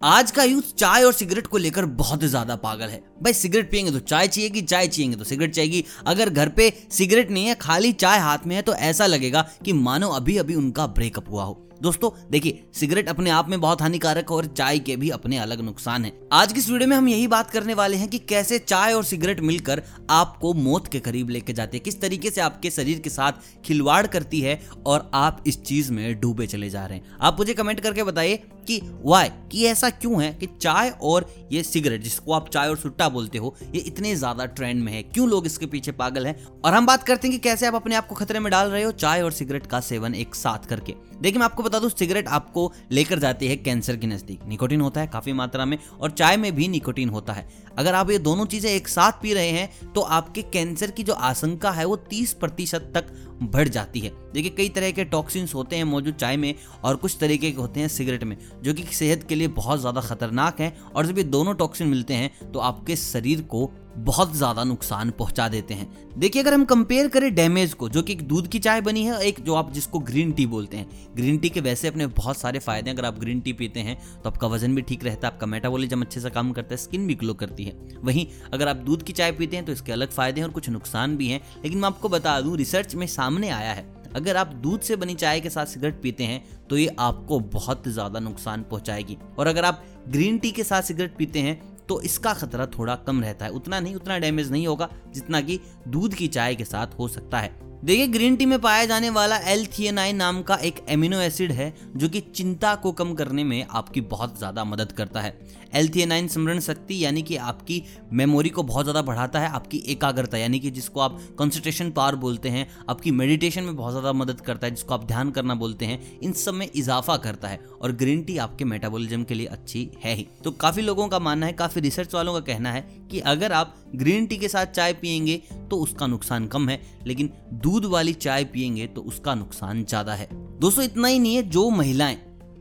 आज का यूथ चाय और सिगरेट को लेकर बहुत ज़्यादा पागल है। भाई, सिगरेट पियेंगे तो चाय चाहिएगी, चाय चाहिएँगे तो सिगरेट चाहिएगी। अगर घर पे सिगरेट नहीं है, खाली चाय हाथ में है तो ऐसा लगेगा कि मानो अभी अभी उनका ब्रेकअप हुआ हो। दोस्तों, देखिए, सिगरेट अपने आप में बहुत हानिकारक है और चाय के भी अपने अलग नुकसान है। आज की इस वीडियो में हम यही बात करने वाले हैं कि कैसे चाय और सिगरेट मिलकर आपको मौत के करीब लेके जाते हैं, किस तरीके से आपके शरीर के साथ खिलवाड़ करती है और आप इस चीज़ में डूबे चले जा रहे हैं। आप मुझे कमेंट करके बताइए कि वाई कि ऐसा क्यों है कि चाय और ये सिगरेट, जिसको आप चाय और सुट्टा बोलते हो, ये इतने ज़्यादा ट्रेंड में है। क्यों लोग इसके पीछे पागल हैं? और हम बात करते हैं कि कैसे आप अपने आप को खतरे में डाल रहे हो चाय और सिगरेट का सेवन एक साथ करके। देखिए, मैं आपको बता दूँ, सिगरेट आपको लेकर जाती है कैंसर के नज़दीक। निकोटीन होता है काफ़ी मात्रा में और चाय में भी निकोटीन होता है। अगर आप ये दोनों चीज़ें एक साथ पी रहे हैं तो आपके कैंसर की जो आशंका है, वो तीस प्रतिशत तक बढ़ जाती है। देखिए, कई तरह के टॉक्सिन्स होते हैं मौजूद चाय में और कुछ तरीके के होते हैं सिगरेट में, जो कि सेहत के लिए बहुत ज़्यादा खतरनाक है और जब ये दोनों टॉक्सिन मिलते हैं तो आपके शरीर को बहुत ज़्यादा नुकसान पहुँचा देते हैं। देखिए, अगर हम कंपेयर करें डैमेज को, जो कि एक दूध की चाय बनी है एक जो आप जिसको ग्रीन टी बोलते हैं। ग्रीन टी के वैसे अपने बहुत सारे फ़ायदे हैं। अगर आप ग्रीन टी पीते हैं तो आपका वज़न भी ठीक रहता है, आपका मेटाबॉलिज्म अच्छे से काम करता है स्किन भी ग्लो करती है। वहीं अगर आप दूध की चाय पीते हैं तो इसके अलग फ़ायदे हैं और कुछ नुकसान भी हैं। लेकिन मैं आपको बता दूँ रिसर्च में सामने आया है। अगर आप दूध से बनी चाय के साथ सिगरेट पीते हैं तो ये आपको बहुत ज़्यादा नुकसान पहुंचाएगी। और अगर आप ग्रीन टी के साथ सिगरेट पीते हैं तो इसका खतरा थोड़ा कम रहता है। उतना नहीं, उतना डैमेज नहीं होगा, जितना कि दूध की चाय के साथ हो सकता है। देखिए ग्रीन टी में पाया जाने वाला एल नाम का एक एमिनो एसिड है, जो कि चिंता को कम करने में आपकी बहुत ज़्यादा मदद करता है। एल स्मरण शक्ति, यानी कि आपकी मेमोरी को बहुत ज़्यादा बढ़ाता है, आपकी एकाग्रता, यानी कि जिसको आप कंसंट्रेशन पावर बोलते हैं, आपकी मेडिटेशन में बहुत ज़्यादा मदद करता है, जिसको आप ध्यान करना बोलते हैं, इन सब में इजाफा करता है। और ग्रीन टी आपके मेटाबॉलिज्म के लिए अच्छी है ही। तो काफ़ी लोगों का मानना है, काफ़ी रिसर्च वालों का कहना है कि अगर आप ग्रीन टी के साथ चाय पियेंगे तो उसका नुकसान कम है, लेकिन दूध वाली चाय पियेंगे तो उसका नुकसान ज़्यादा है। दोस्तों, इतना ही नहीं है, जो महिलाएँ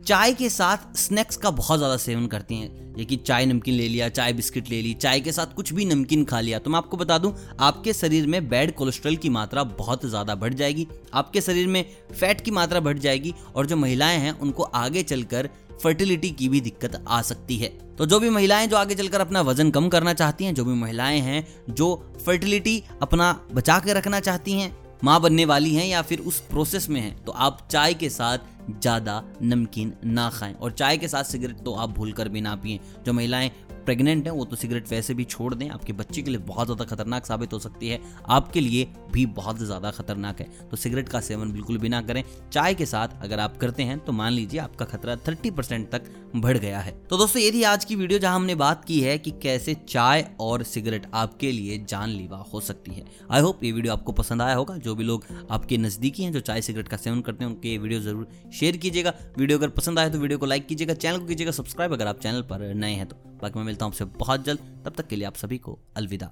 चाय के साथ स्नैक्स का बहुत ज़्यादा सेवन करती हैं, ये कि चाय नमकीन ले लिया, चाय बिस्किट ले ली, चाय के साथ कुछ भी नमकीन खा लिया। तो मैं आपको बता दूँ, आपके शरीर में बैड कोलेस्ट्रॉल की मात्रा बहुत ज़्यादा बढ़ जाएगी, आपके शरीर में फैट की मात्रा बढ़ जाएगी, और जो महिलाएँ हैं, उनको आगे चलकर फर्टिलिटी की भी दिक्कत आ सकती है। तो जो भी महिलाएँ जो आगे चलकर अपना वज़न कम करना चाहती हैं, जो भी महिलाएँ हैं, जो फर्टिलिटी अपना बचा के रखना चाहती हैं, माँ बनने वाली हैं या फिर उस प्रोसेस में हैं तो आप चाय के साथ ज़्यादा नमकीन ना खाएँ। और चाय के साथ सिगरेट तो आप भूल कर भी ना पिए। जो महिलाएँ प्रेग्नेंट हैं, वो तो सिगरेट वैसे भी छोड़ दें, आपके बच्चे के लिए बहुत ज़्यादा खतरनाक साबित हो सकती है, आपके लिए भी बहुत ज़्यादा खतरनाक है। तो सिगरेट का सेवन बिल्कुल भी ना करें। चाय के साथ अगर आप करते हैं तो मान लीजिए आपका खतरा थर्टी तक बढ़ गया है। तो दोस्तों, ये थी आज की वीडियो जहाँ हमने बात की है कि कैसे चाय और सिगरेट आपके लिए जानलेवा हो सकती है। आई होप ये वीडियो आपको पसंद आया होगा। जो भी लोग आपके नज़दीकी हैं, जो चाय सिगरेट का सेवन करते हैं, उनके ये वीडियो ज़रूर शेयर कीजिएगा। वीडियो अगर पसंद आए तो वीडियो को लाइक कीजिएगा चैनल को कीजिएगा सब्सक्राइब अगर आप चैनल पर नए हैं तो। बाकी मैं मिलता हूँ आपसे बहुत जल्द। तब तक के लिए आप सभी को अलविदा।